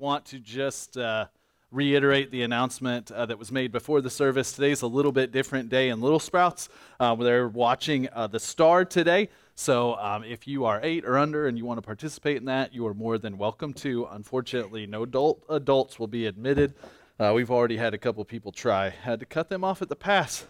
want to just uh, reiterate the announcement uh, that was made before the service. Today's a little bit different day in Little Sprouts. Uh, they're watching uh, the Star today. So um, if you are eight or under and you want to participate in that, you are more than welcome to. Unfortunately, no adult adults will be admitted. Uh, we've already had a couple people try. Had to cut them off at the pass.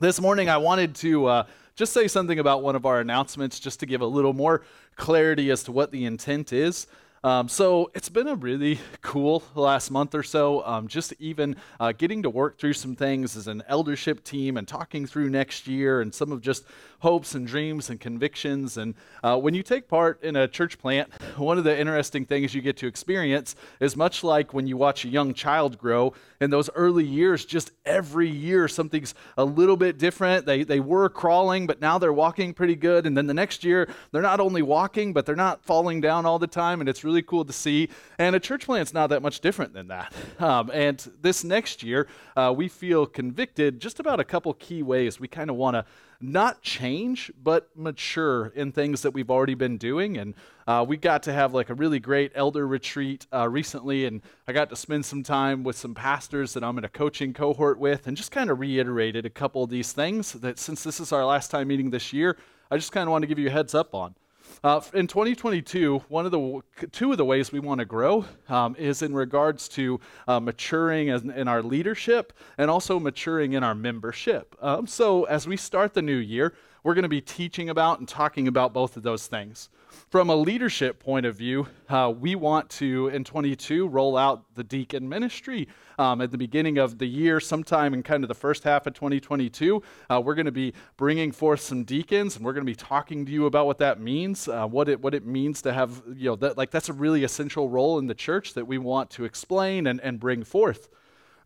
This morning, I wanted to uh, just say something about one of our announcements, just to give a little more clarity as to what the intent is. Um, so it's been a really cool last month or so, um, just even uh, getting to work through some things as an eldership team and talking through next year and some of just hopes and dreams and convictions. And uh, when you take part in a church plant, one of the interesting things you get to experience is much like when you watch a young child grow in those early years, just every year something's a little bit different. They, they were crawling, but now they're walking pretty good. And then the next year, they're not only walking, but they're not falling down all the time. And it's really cool to see. And a church plant's not that much different than that. Um, and this next year, uh, we feel convicted just about a couple key ways we kind of want to not change, but mature in things that we've already been doing. And uh, we got to have like a really great elder retreat uh, recently, and I got to spend some time with some pastors that I'm in a coaching cohort with, and just kind of reiterated a couple of these things that since this is our last time meeting this year, I just kind of want to give you a heads up on. Uh, in 2022, one of the two of the ways we want to grow um, is in regards to uh, maturing in, in, our leadership and also maturing in our membership. Um, so as we start the new year, we're going to be teaching about and talking about both of those things from a leadership point of view, uh, we want to, in 22, roll out the deacon ministry. Um, at the beginning of the year, sometime in kind of the first half of 2022, uh, we're going to be bringing forth some deacons, and we're going to be talking to you about what that means, uh, what it what it means to have, you know, that, like that's a really essential role in the church that we want to explain and, and bring forth.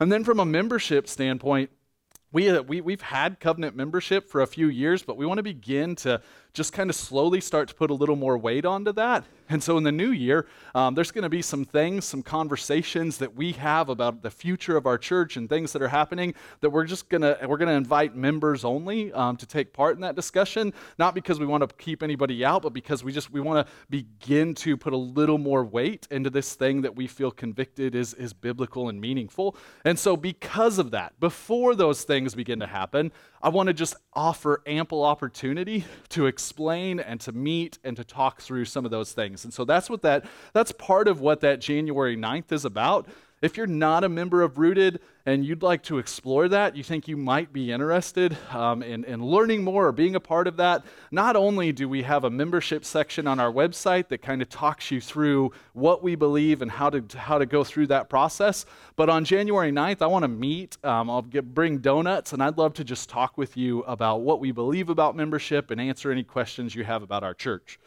And then from a membership standpoint, we, uh, we, we've had covenant membership for a few years, but we want to begin to just kind of slowly start to put a little more weight onto that. And so in the new year, um, there's going to be some things, some conversations that we have about the future of our church and things that are happening that we're just going to we're going to invite members only um, to take part in that discussion. Not because we want to keep anybody out, but because we just we want to begin to put a little more weight into this thing that we feel convicted is is biblical and meaningful. And so because of that, before those things begin to happen, I want to just offer ample opportunity to explain and to meet and to talk through some of those things. And so that's what that that's part of what that January 9th is about. If you're not a member of Rooted and you'd like to explore that, you think you might be interested um, in, in learning more or being a part of that, not only do we have a membership section on our website that kind of talks you through what we believe and how to, how to go through that process, but on January 9th, I want to meet. Um, I'll get, bring donuts, and I'd love to just talk with you about what we believe about membership and answer any questions you have about our church.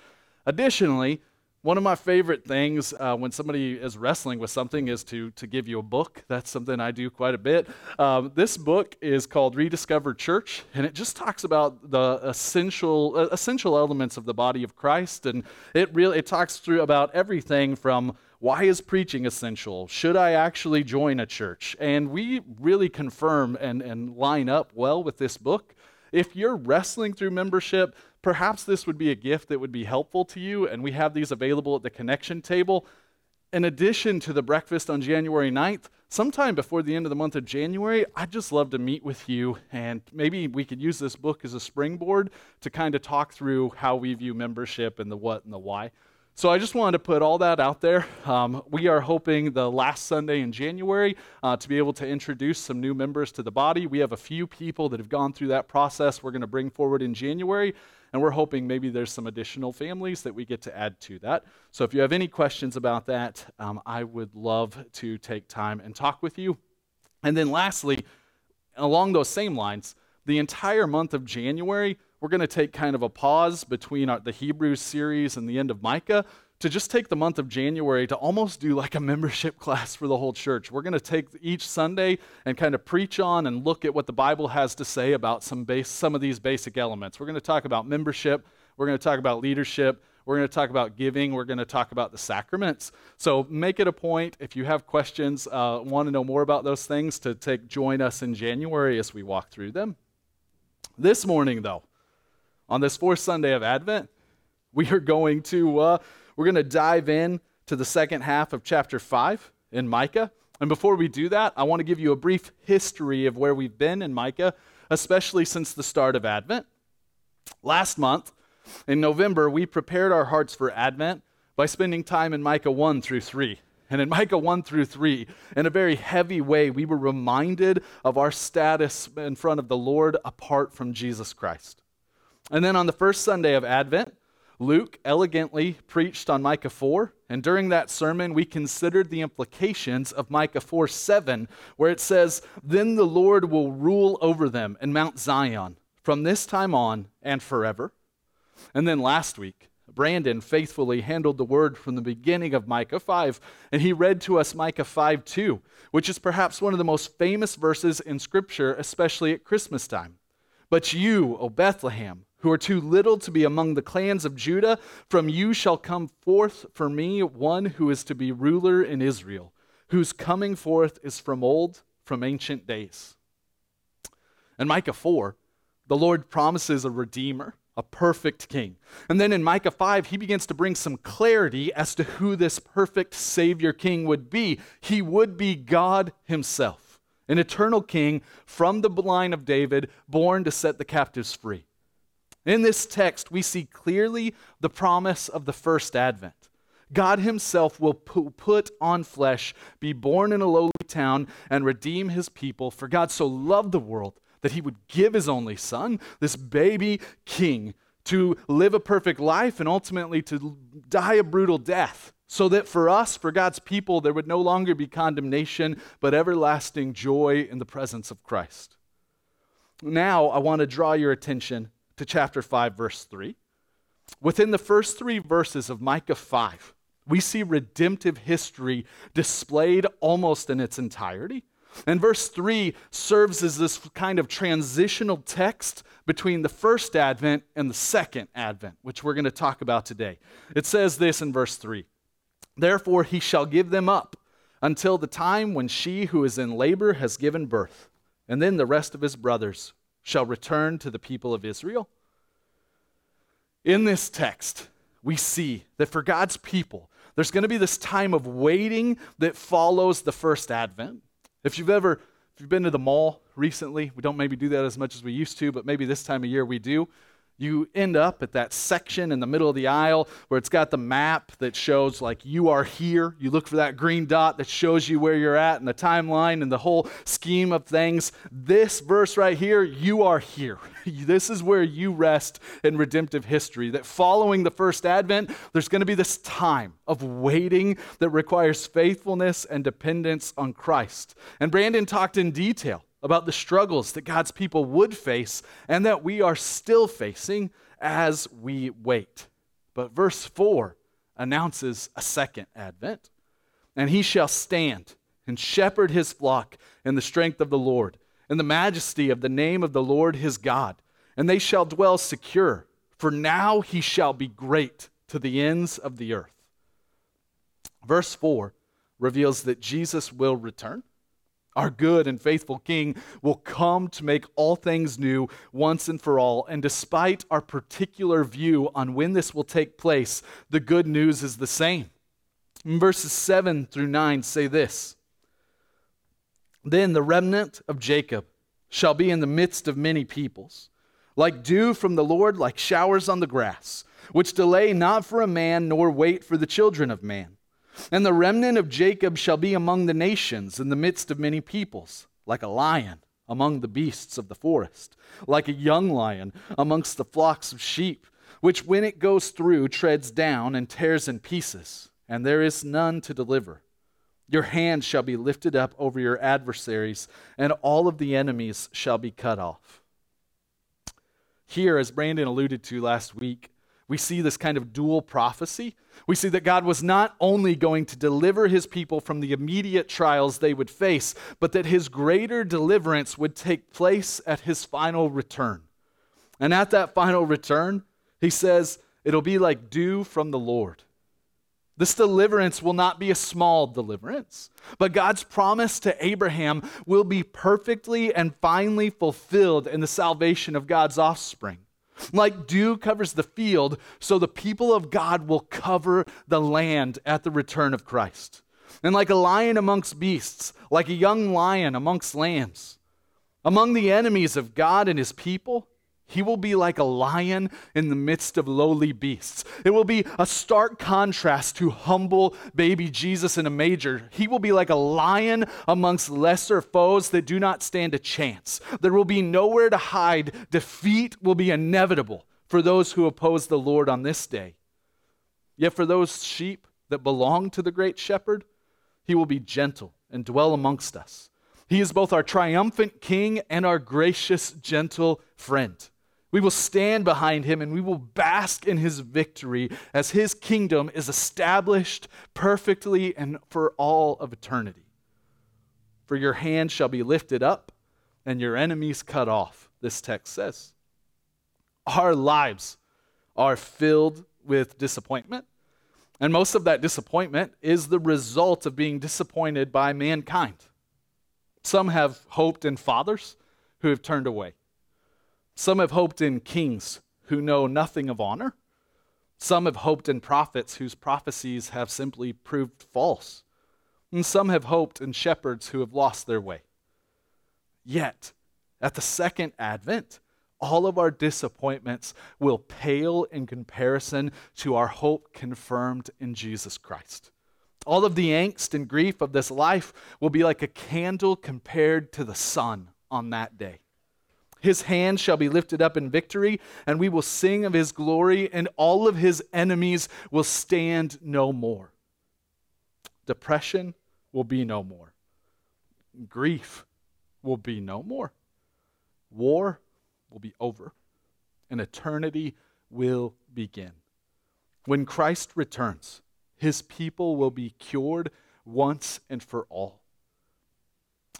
Additionally, one of my favorite things uh, when somebody is wrestling with something is to, to give you a book. That's something I do quite a bit. Um, this book is called Rediscover Church, and it just talks about the essential, uh, essential elements of the body of Christ. And it really it talks through about everything from why is preaching essential? Should I actually join a church? And we really confirm and, and line up well with this book. If you're wrestling through membership, perhaps this would be a gift that would be helpful to you, and we have these available at the connection table. In addition to the breakfast on January 9th, sometime before the end of the month of January, I'd just love to meet with you, and maybe we could use this book as a springboard to kind of talk through how we view membership and the what and the why. So I just wanted to put all that out there. Um, we are hoping the last Sunday in January uh, to be able to introduce some new members to the body. We have a few people that have gone through that process we're going to bring forward in January, and we're hoping maybe there's some additional families that we get to add to that. So if you have any questions about that, um, I would love to take time and talk with you. And then lastly, along those same lines, the entire month of January, we're going to take kind of a pause between our, the Hebrews series and the end of Micah to just take the month of January to almost do like a membership class for the whole church. We're going to take each Sunday and kind of preach on and look at what the Bible has to say about some base, some of these basic elements. We're going to talk about membership, we're going to talk about leadership, we're going to talk about giving, we're going to talk about the sacraments. So make it a point if you have questions, uh, want to know more about those things to take join us in January as we walk through them. This morning though, on this fourth Sunday of Advent, we are going to uh, we're going to dive in to the second half of chapter 5 in Micah. And before we do that, I want to give you a brief history of where we've been in Micah, especially since the start of Advent. Last month, in November, we prepared our hearts for Advent by spending time in Micah 1 through 3. And in Micah 1 through 3, in a very heavy way, we were reminded of our status in front of the Lord apart from Jesus Christ. And then on the first Sunday of Advent, Luke elegantly preached on Micah 4, and during that sermon, we considered the implications of Micah 4 7, where it says, Then the Lord will rule over them in Mount Zion from this time on and forever. And then last week, Brandon faithfully handled the word from the beginning of Micah 5, and he read to us Micah 5 2, which is perhaps one of the most famous verses in Scripture, especially at Christmas time. But you, O Bethlehem, who are too little to be among the clans of Judah, from you shall come forth for me one who is to be ruler in Israel, whose coming forth is from old, from ancient days. In Micah 4, the Lord promises a redeemer, a perfect king. And then in Micah 5, he begins to bring some clarity as to who this perfect Savior king would be. He would be God himself, an eternal king from the line of David, born to set the captives free. In this text, we see clearly the promise of the first advent. God himself will put on flesh, be born in a lowly town, and redeem his people. For God so loved the world that he would give his only son, this baby king, to live a perfect life and ultimately to die a brutal death. So that for us, for God's people, there would no longer be condemnation, but everlasting joy in the presence of Christ. Now, I want to draw your attention to chapter 5, verse 3. Within the first three verses of Micah 5, we see redemptive history displayed almost in its entirety. And verse 3 serves as this kind of transitional text between the first advent and the second advent, which we're going to talk about today. It says this in verse 3 Therefore he shall give them up until the time when she who is in labor has given birth, and then the rest of his brothers shall return to the people of Israel? In this text, we see that for God's people, there's going to be this time of waiting that follows the first advent. If you've ever if you've been to the mall recently, we don't maybe do that as much as we used to, but maybe this time of year we do you end up at that section in the middle of the aisle where it's got the map that shows like you are here. You look for that green dot that shows you where you're at and the timeline and the whole scheme of things. This verse right here, you are here. this is where you rest in redemptive history. That following the first advent, there's going to be this time of waiting that requires faithfulness and dependence on Christ. And Brandon talked in detail about the struggles that God's people would face and that we are still facing as we wait. But verse 4 announces a second advent. And he shall stand and shepherd his flock in the strength of the Lord, in the majesty of the name of the Lord his God. And they shall dwell secure, for now he shall be great to the ends of the earth. Verse 4 reveals that Jesus will return our good and faithful King, will come to make all things new once and for all. And despite our particular view on when this will take place, the good news is the same. Verses 7 through 9 say this Then the remnant of Jacob shall be in the midst of many peoples, like dew from the Lord, like showers on the grass, which delay not for a man nor wait for the children of man. And the remnant of Jacob shall be among the nations in the midst of many peoples, like a lion among the beasts of the forest, like a young lion amongst the flocks of sheep, which when it goes through treads down and tears in pieces, and there is none to deliver. Your hand shall be lifted up over your adversaries, and all of the enemies shall be cut off. Here, as Brandon alluded to last week, we see this kind of dual prophecy. We see that God was not only going to deliver his people from the immediate trials they would face, but that his greater deliverance would take place at his final return. And at that final return, he says, it'll be like dew from the Lord. This deliverance will not be a small deliverance, but God's promise to Abraham will be perfectly and finally fulfilled in the salvation of God's offspring. Like dew covers the field, so the people of God will cover the land at the return of Christ. And like a lion amongst beasts, like a young lion amongst lambs, among the enemies of God and his people, he will be like a lion in the midst of lowly beasts. It will be a stark contrast to humble baby Jesus in a manger. He will be like a lion amongst lesser foes that do not stand a chance. There will be nowhere to hide. Defeat will be inevitable for those who oppose the Lord on this day. Yet for those sheep that belong to the great shepherd, he will be gentle and dwell amongst us. He is both our triumphant king and our gracious, gentle friend. We will stand behind him and we will bask in his victory as his kingdom is established perfectly and for all of eternity. For your hand shall be lifted up and your enemies cut off, this text says. Our lives are filled with disappointment. And most of that disappointment is the result of being disappointed by mankind. Some have hoped in fathers who have turned away. Some have hoped in kings who know nothing of honor. Some have hoped in prophets whose prophecies have simply proved false. And some have hoped in shepherds who have lost their way. Yet, at the second advent, all of our disappointments will pale in comparison to our hope confirmed in Jesus Christ. All of the angst and grief of this life will be like a candle compared to the sun on that day. His hand shall be lifted up in victory, and we will sing of his glory, and all of his enemies will stand no more. Depression will be no more. Grief will be no more. War will be over, and eternity will begin. When Christ returns, his people will be cured once and for all.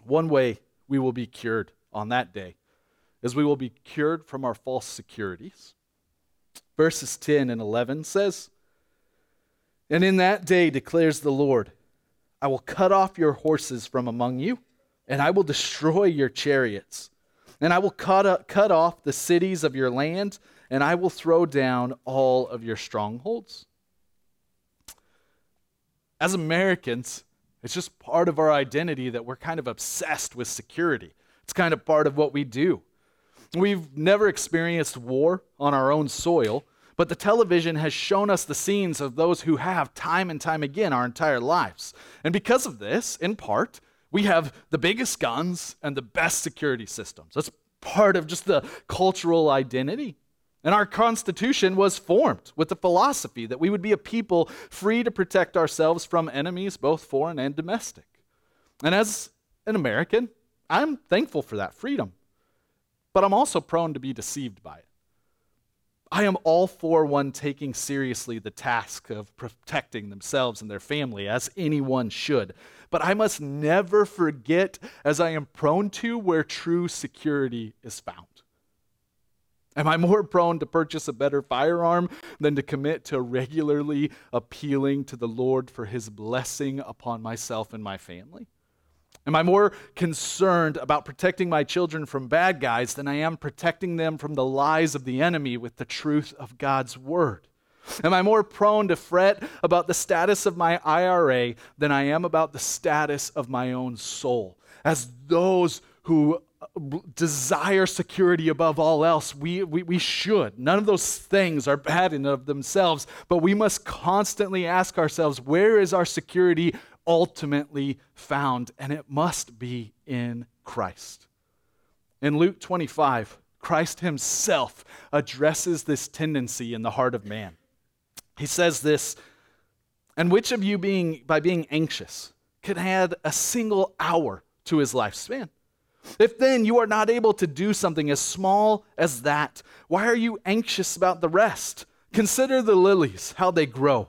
One way we will be cured on that day as we will be cured from our false securities. Verses 10 and 11 says, And in that day declares the Lord, I will cut off your horses from among you, and I will destroy your chariots. And I will cut, up, cut off the cities of your land, and I will throw down all of your strongholds. As Americans, it's just part of our identity that we're kind of obsessed with security. It's kind of part of what we do. We've never experienced war on our own soil, but the television has shown us the scenes of those who have time and time again our entire lives. And because of this, in part, we have the biggest guns and the best security systems. That's part of just the cultural identity. And our Constitution was formed with the philosophy that we would be a people free to protect ourselves from enemies, both foreign and domestic. And as an American, I'm thankful for that freedom but I'm also prone to be deceived by it. I am all for one taking seriously the task of protecting themselves and their family, as anyone should. But I must never forget, as I am prone to, where true security is found. Am I more prone to purchase a better firearm than to commit to regularly appealing to the Lord for his blessing upon myself and my family? Am I more concerned about protecting my children from bad guys than I am protecting them from the lies of the enemy with the truth of God's word? Am I more prone to fret about the status of my IRA than I am about the status of my own soul? As those who uh, desire security above all else, we, we, we should. None of those things are bad in of themselves, but we must constantly ask ourselves where is our security ultimately found, and it must be in Christ. In Luke 25, Christ himself addresses this tendency in the heart of man. He says this, and which of you being by being anxious could add a single hour to his lifespan? If then you are not able to do something as small as that, why are you anxious about the rest? Consider the lilies, how they grow.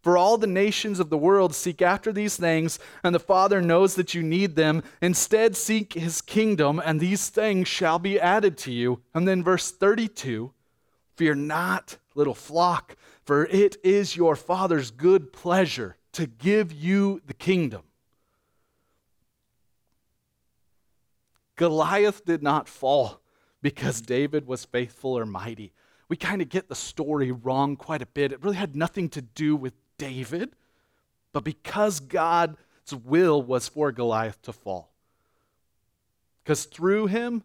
For all the nations of the world seek after these things, and the Father knows that you need them. Instead, seek his kingdom, and these things shall be added to you. And then, verse 32 Fear not, little flock, for it is your Father's good pleasure to give you the kingdom. Goliath did not fall because David was faithful or mighty. We kind of get the story wrong quite a bit. It really had nothing to do with David, but because God's will was for Goliath to fall. Because through him,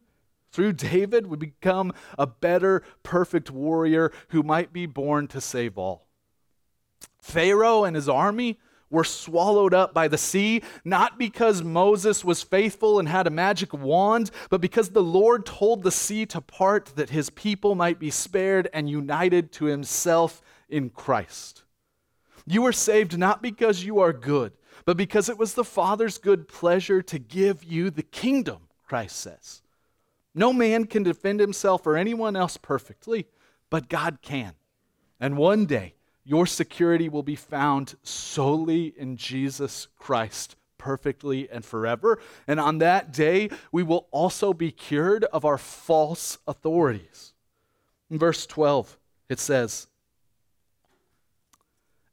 through David, we become a better, perfect warrior who might be born to save all. Pharaoh and his army were swallowed up by the sea, not because Moses was faithful and had a magic wand, but because the Lord told the sea to part that his people might be spared and united to himself in Christ. You were saved not because you are good, but because it was the Father's good pleasure to give you the kingdom, Christ says. No man can defend himself or anyone else perfectly, but God can. And one day, your security will be found solely in Jesus Christ, perfectly and forever. And on that day, we will also be cured of our false authorities. In verse 12, it says,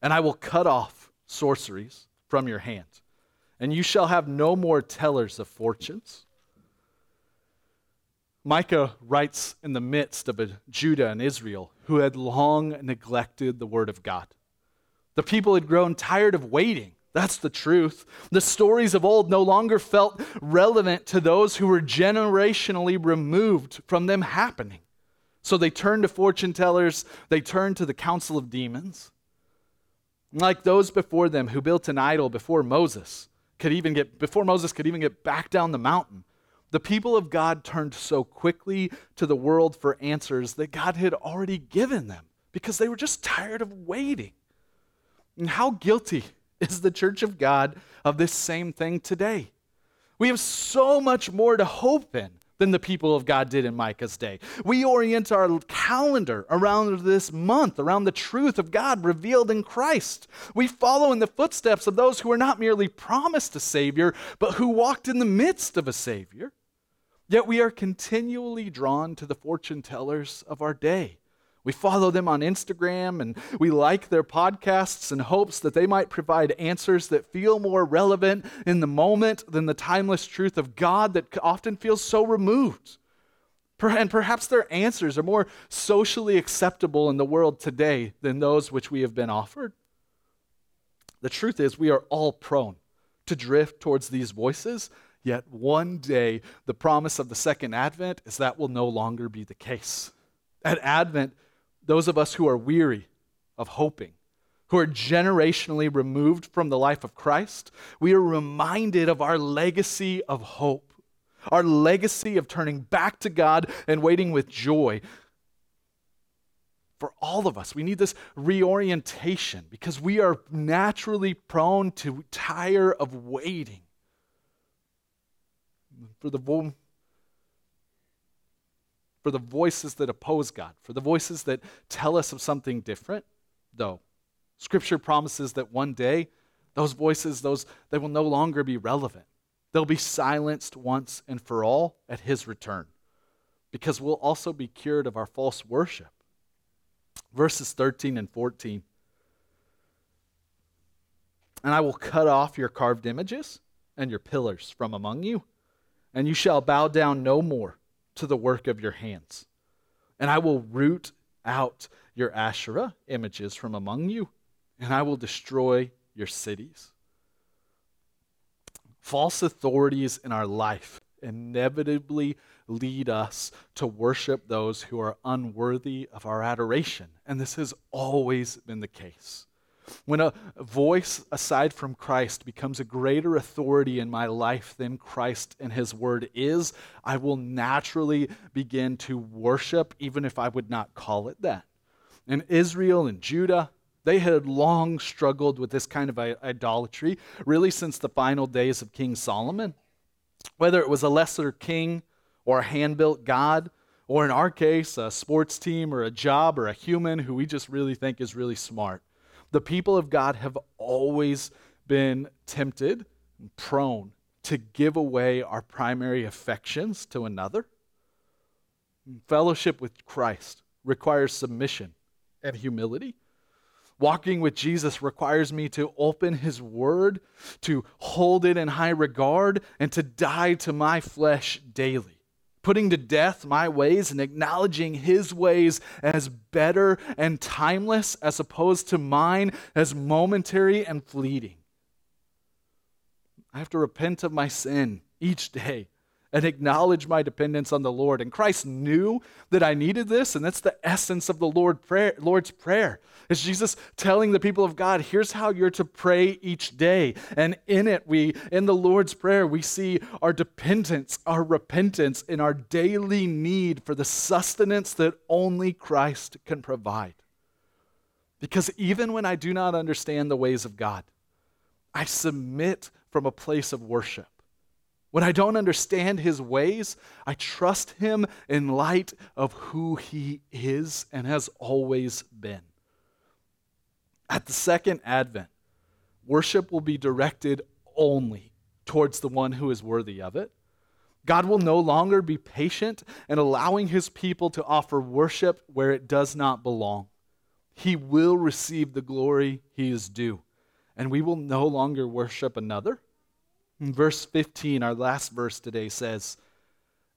And I will cut off sorceries from your hand, and you shall have no more tellers of fortunes Micah writes in the midst of a Judah and Israel who had long neglected the word of God. The people had grown tired of waiting. That's the truth. The stories of old no longer felt relevant to those who were generationally removed from them happening. So they turned to fortune tellers, they turned to the counsel of demons. Like those before them who built an idol before Moses could even get before Moses could even get back down the mountain. The people of God turned so quickly to the world for answers that God had already given them because they were just tired of waiting. And how guilty is the church of God of this same thing today? We have so much more to hope in than the people of God did in Micah's day. We orient our calendar around this month, around the truth of God revealed in Christ. We follow in the footsteps of those who are not merely promised a Savior, but who walked in the midst of a Savior. Yet we are continually drawn to the fortune tellers of our day. We follow them on Instagram and we like their podcasts in hopes that they might provide answers that feel more relevant in the moment than the timeless truth of God that often feels so removed. And perhaps their answers are more socially acceptable in the world today than those which we have been offered. The truth is, we are all prone to drift towards these voices Yet one day, the promise of the second advent is that will no longer be the case. At Advent, those of us who are weary of hoping, who are generationally removed from the life of Christ, we are reminded of our legacy of hope, our legacy of turning back to God and waiting with joy. For all of us, we need this reorientation because we are naturally prone to tire of waiting for the, for the voices that oppose God, for the voices that tell us of something different, though. Scripture promises that one day those voices, those they will no longer be relevant. They'll be silenced once and for all at his return. Because we'll also be cured of our false worship. Verses 13 and 14. And I will cut off your carved images and your pillars from among you and you shall bow down no more to the work of your hands. And I will root out your Asherah images from among you, and I will destroy your cities. False authorities in our life inevitably lead us to worship those who are unworthy of our adoration. And this has always been the case. When a voice aside from Christ becomes a greater authority in my life than Christ and His Word is, I will naturally begin to worship, even if I would not call it that. In Israel and Judah, they had long struggled with this kind of idolatry, really since the final days of King Solomon. Whether it was a lesser king or a hand built God, or in our case, a sports team or a job or a human who we just really think is really smart. The people of God have always been tempted, prone to give away our primary affections to another. Fellowship with Christ requires submission and humility. Walking with Jesus requires me to open his word, to hold it in high regard, and to die to my flesh daily. Putting to death my ways and acknowledging his ways as better and timeless as opposed to mine as momentary and fleeting. I have to repent of my sin each day and acknowledge my dependence on the Lord. And Christ knew that I needed this, and that's the essence of the Lord prayer, Lord's Prayer. Is Jesus telling the people of God, here's how you're to pray each day. And in it, we, in the Lord's Prayer, we see our dependence, our repentance, and our daily need for the sustenance that only Christ can provide. Because even when I do not understand the ways of God, I submit from a place of worship. When I don't understand his ways, I trust him in light of who he is and has always been. At the second advent, worship will be directed only towards the one who is worthy of it. God will no longer be patient in allowing his people to offer worship where it does not belong. He will receive the glory he is due, and we will no longer worship another verse 15, our last verse today says,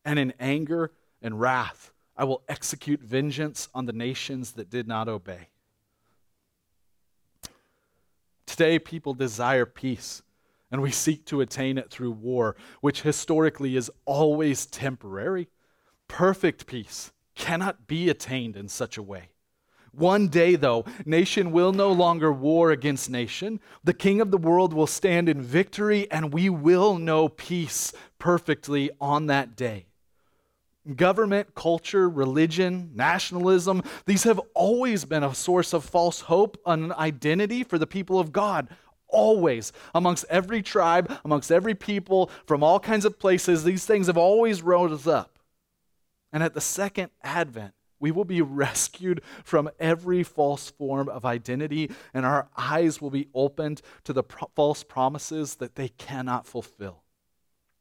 And in anger and wrath I will execute vengeance on the nations that did not obey. Today, people desire peace, and we seek to attain it through war, which historically is always temporary. Perfect peace cannot be attained in such a way. One day, though, nation will no longer war against nation. The king of the world will stand in victory, and we will know peace perfectly on that day. Government, culture, religion, nationalism, these have always been a source of false hope and identity for the people of God. Always. Amongst every tribe, amongst every people, from all kinds of places, these things have always rose up. And at the second advent, we will be rescued from every false form of identity, and our eyes will be opened to the pro- false promises that they cannot fulfill.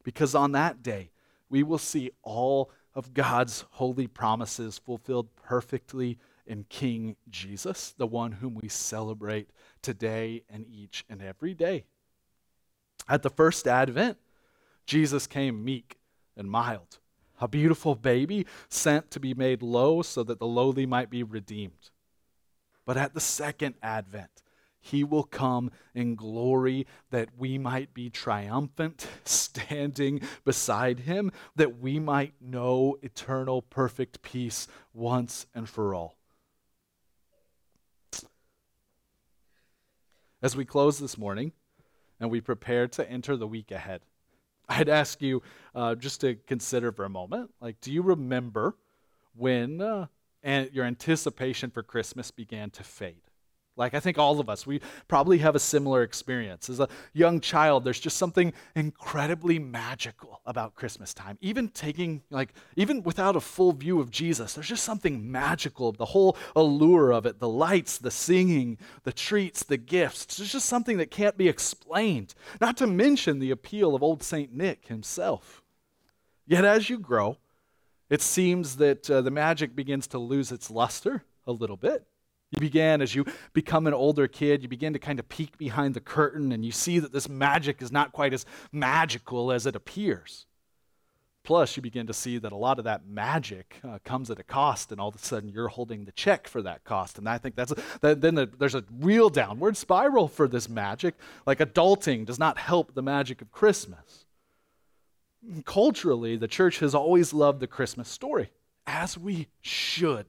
Because on that day, we will see all of God's holy promises fulfilled perfectly in King Jesus, the one whom we celebrate today and each and every day. At the first advent, Jesus came meek and mild a beautiful baby sent to be made low so that the lowly might be redeemed. But at the second advent, he will come in glory that we might be triumphant, standing beside him, that we might know eternal perfect peace once and for all. As we close this morning and we prepare to enter the week ahead, I'd ask you uh, just to consider for a moment like, do you remember when uh, your anticipation for Christmas began to fade? Like, I think all of us, we probably have a similar experience. As a young child, there's just something incredibly magical about Christmas time. Even taking, like, even without a full view of Jesus, there's just something magical. The whole allure of it, the lights, the singing, the treats, the gifts. There's just something that can't be explained. Not to mention the appeal of old St. Nick himself. Yet, as you grow, it seems that uh, the magic begins to lose its luster a little bit. You began, as you become an older kid, you begin to kind of peek behind the curtain and you see that this magic is not quite as magical as it appears. Plus, you begin to see that a lot of that magic uh, comes at a cost, and all of a sudden you're holding the check for that cost. And I think that's that, then the, there's a real downward spiral for this magic. Like adulting does not help the magic of Christmas. Culturally, the church has always loved the Christmas story, as we should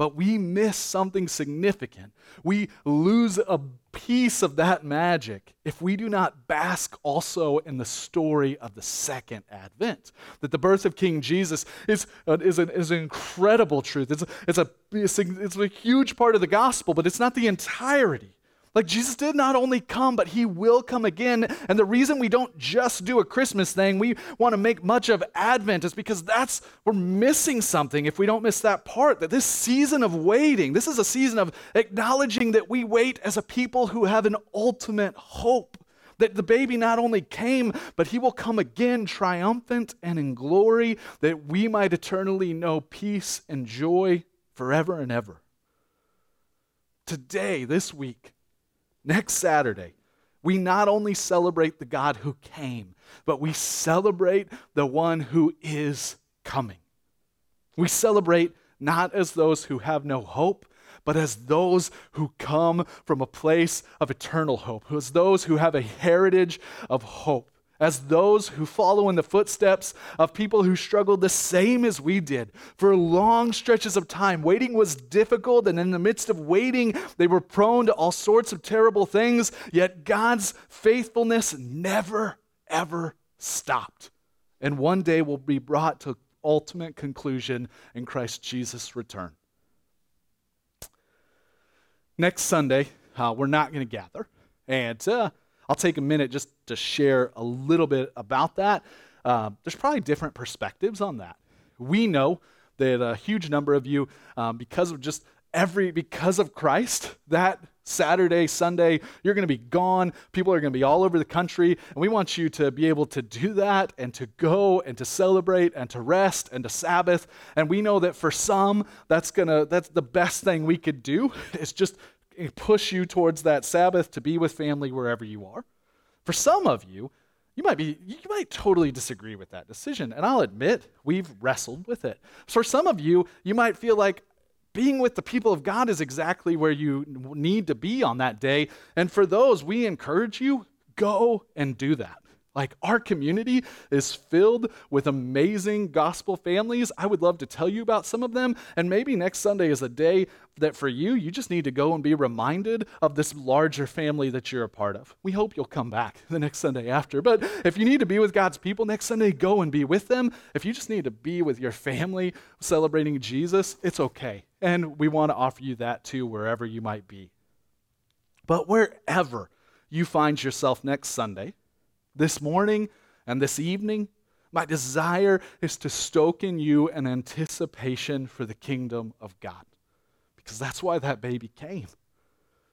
but we miss something significant. We lose a piece of that magic if we do not bask also in the story of the second advent. That the birth of King Jesus is, uh, is, an, is an incredible truth. It's, a, it's, a, it's a huge part of the gospel, but it's not the entirety. Like Jesus did not only come, but he will come again. And the reason we don't just do a Christmas thing, we want to make much of Advent, is because that's, we're missing something if we don't miss that part. That this season of waiting, this is a season of acknowledging that we wait as a people who have an ultimate hope. That the baby not only came, but he will come again triumphant and in glory, that we might eternally know peace and joy forever and ever. Today, this week, next Saturday, we not only celebrate the God who came, but we celebrate the one who is coming. We celebrate not as those who have no hope, but as those who come from a place of eternal hope, as those who have a heritage of hope, as those who follow in the footsteps of people who struggled the same as we did for long stretches of time. Waiting was difficult, and in the midst of waiting, they were prone to all sorts of terrible things, yet God's faithfulness never, ever stopped. And one day will be brought to ultimate conclusion in Christ Jesus' return. Next Sunday, uh, we're not going to gather. And uh, I'll take a minute just to share a little bit about that. Uh, there's probably different perspectives on that. We know that a huge number of you, um, because of just every, because of Christ, that Saturday, Sunday, you're going to be gone. People are going to be all over the country. And we want you to be able to do that and to go and to celebrate and to rest and to Sabbath. And we know that for some, that's going to, that's the best thing we could do is just push you towards that Sabbath to be with family wherever you are. For some of you, you might be you might totally disagree with that decision and I'll admit we've wrestled with it. For some of you, you might feel like being with the people of God is exactly where you need to be on that day. And for those, we encourage you go and do that. Like our community is filled with amazing gospel families. I would love to tell you about some of them. And maybe next Sunday is a day that for you, you just need to go and be reminded of this larger family that you're a part of. We hope you'll come back the next Sunday after. But if you need to be with God's people next Sunday, go and be with them. If you just need to be with your family celebrating Jesus, it's okay. And we want to offer you that too, wherever you might be. But wherever you find yourself next Sunday, this morning and this evening, my desire is to stoke in you an anticipation for the kingdom of God, because that's why that baby came.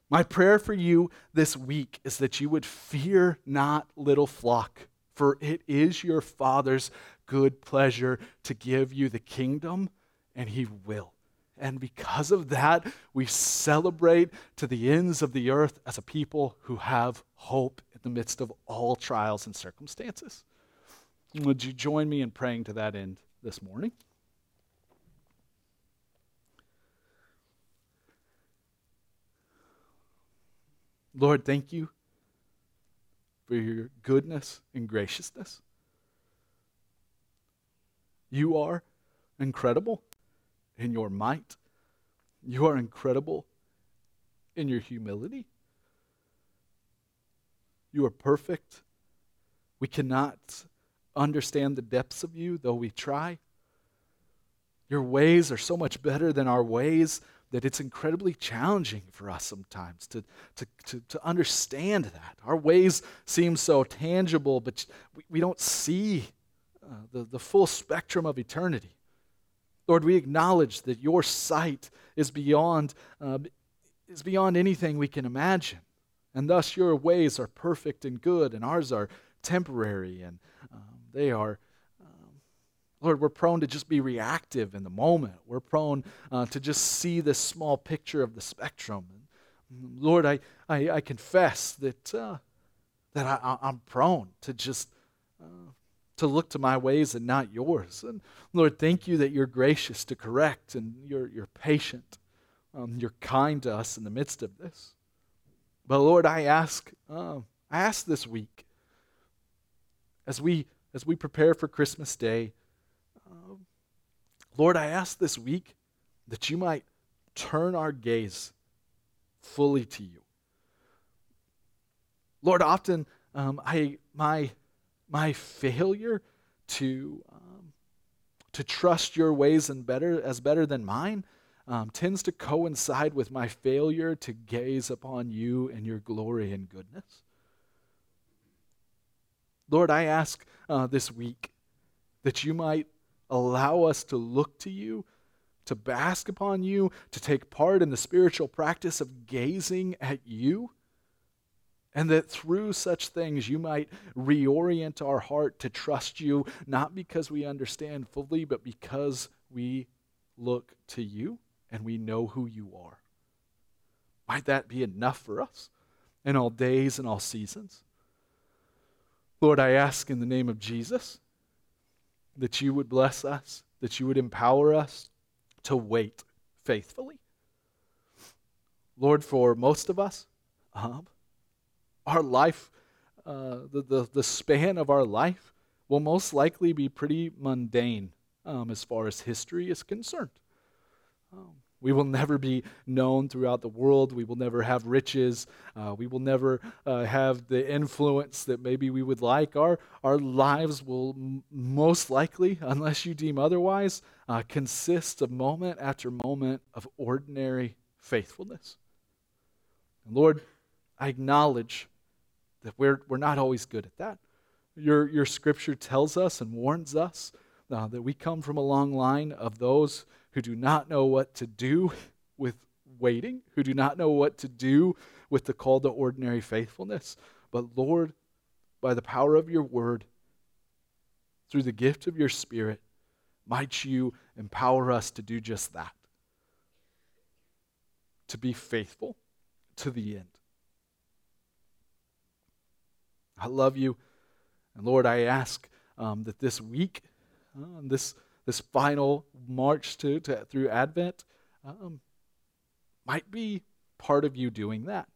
My prayer for you this week is that you would fear not, little flock, for it is your Father's good pleasure to give you the kingdom, and He will. And because of that, we celebrate to the ends of the earth as a people who have hope in the midst of all trials and circumstances. Would you join me in praying to that end this morning? Lord, thank you for your goodness and graciousness. You are incredible in your might. You are incredible in your humility. You are perfect. We cannot understand the depths of you, though we try. Your ways are so much better than our ways that it's incredibly challenging for us sometimes to, to, to, to understand that. Our ways seem so tangible, but we, we don't see uh, the, the full spectrum of eternity. Lord, we acknowledge that your sight is beyond, uh, is beyond anything we can imagine. And thus your ways are perfect and good, and ours are temporary, and um, they are. Um, Lord, we're prone to just be reactive in the moment. We're prone uh, to just see this small picture of the spectrum. And, Lord, I, I, I confess that, uh, that I, I'm prone to just uh, to look to my ways and not yours. And Lord, thank you that you're gracious to correct and you're, you're patient. Um, you're kind to us in the midst of this. But Lord, I ask, uh, I ask this week, as we as we prepare for Christmas Day, uh, Lord, I ask this week that you might turn our gaze fully to you. Lord, often um, I my my failure to, um, to trust your ways and better, as better than mine um, tends to coincide with my failure to gaze upon you and your glory and goodness. Lord, I ask uh, this week that you might allow us to look to you, to bask upon you, to take part in the spiritual practice of gazing at you. And that through such things you might reorient our heart to trust you, not because we understand fully, but because we look to you and we know who you are. Might that be enough for us in all days and all seasons? Lord, I ask in the name of Jesus that you would bless us, that you would empower us to wait faithfully. Lord, for most of us, um, our life, uh, the, the, the span of our life will most likely be pretty mundane um, as far as history is concerned. Um, we will never be known throughout the world. We will never have riches. Uh, we will never uh, have the influence that maybe we would like. Our, our lives will m- most likely, unless you deem otherwise, uh, consist of moment after moment of ordinary faithfulness. And Lord, I acknowledge that we're, we're not always good at that. Your, your scripture tells us and warns us uh, that we come from a long line of those who do not know what to do with waiting, who do not know what to do with the call to ordinary faithfulness. But Lord, by the power of your word, through the gift of your Spirit, might you empower us to do just that. To be faithful to the end. I love you. And Lord, I ask um, that this week, uh, this this final march to, to through Advent um, might be part of you doing that.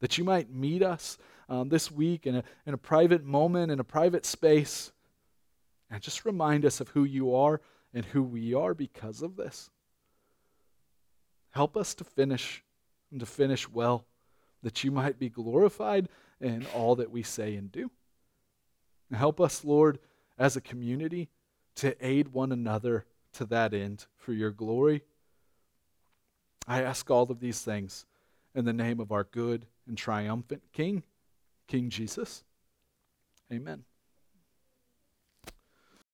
That you might meet us um, this week in a, in a private moment, in a private space, and just remind us of who you are and who we are because of this. Help us to finish and to finish well, that you might be glorified in all that we say and do. Help us, Lord, as a community to aid one another to that end for your glory. I ask all of these things in the name of our good and triumphant King, King Jesus. Amen.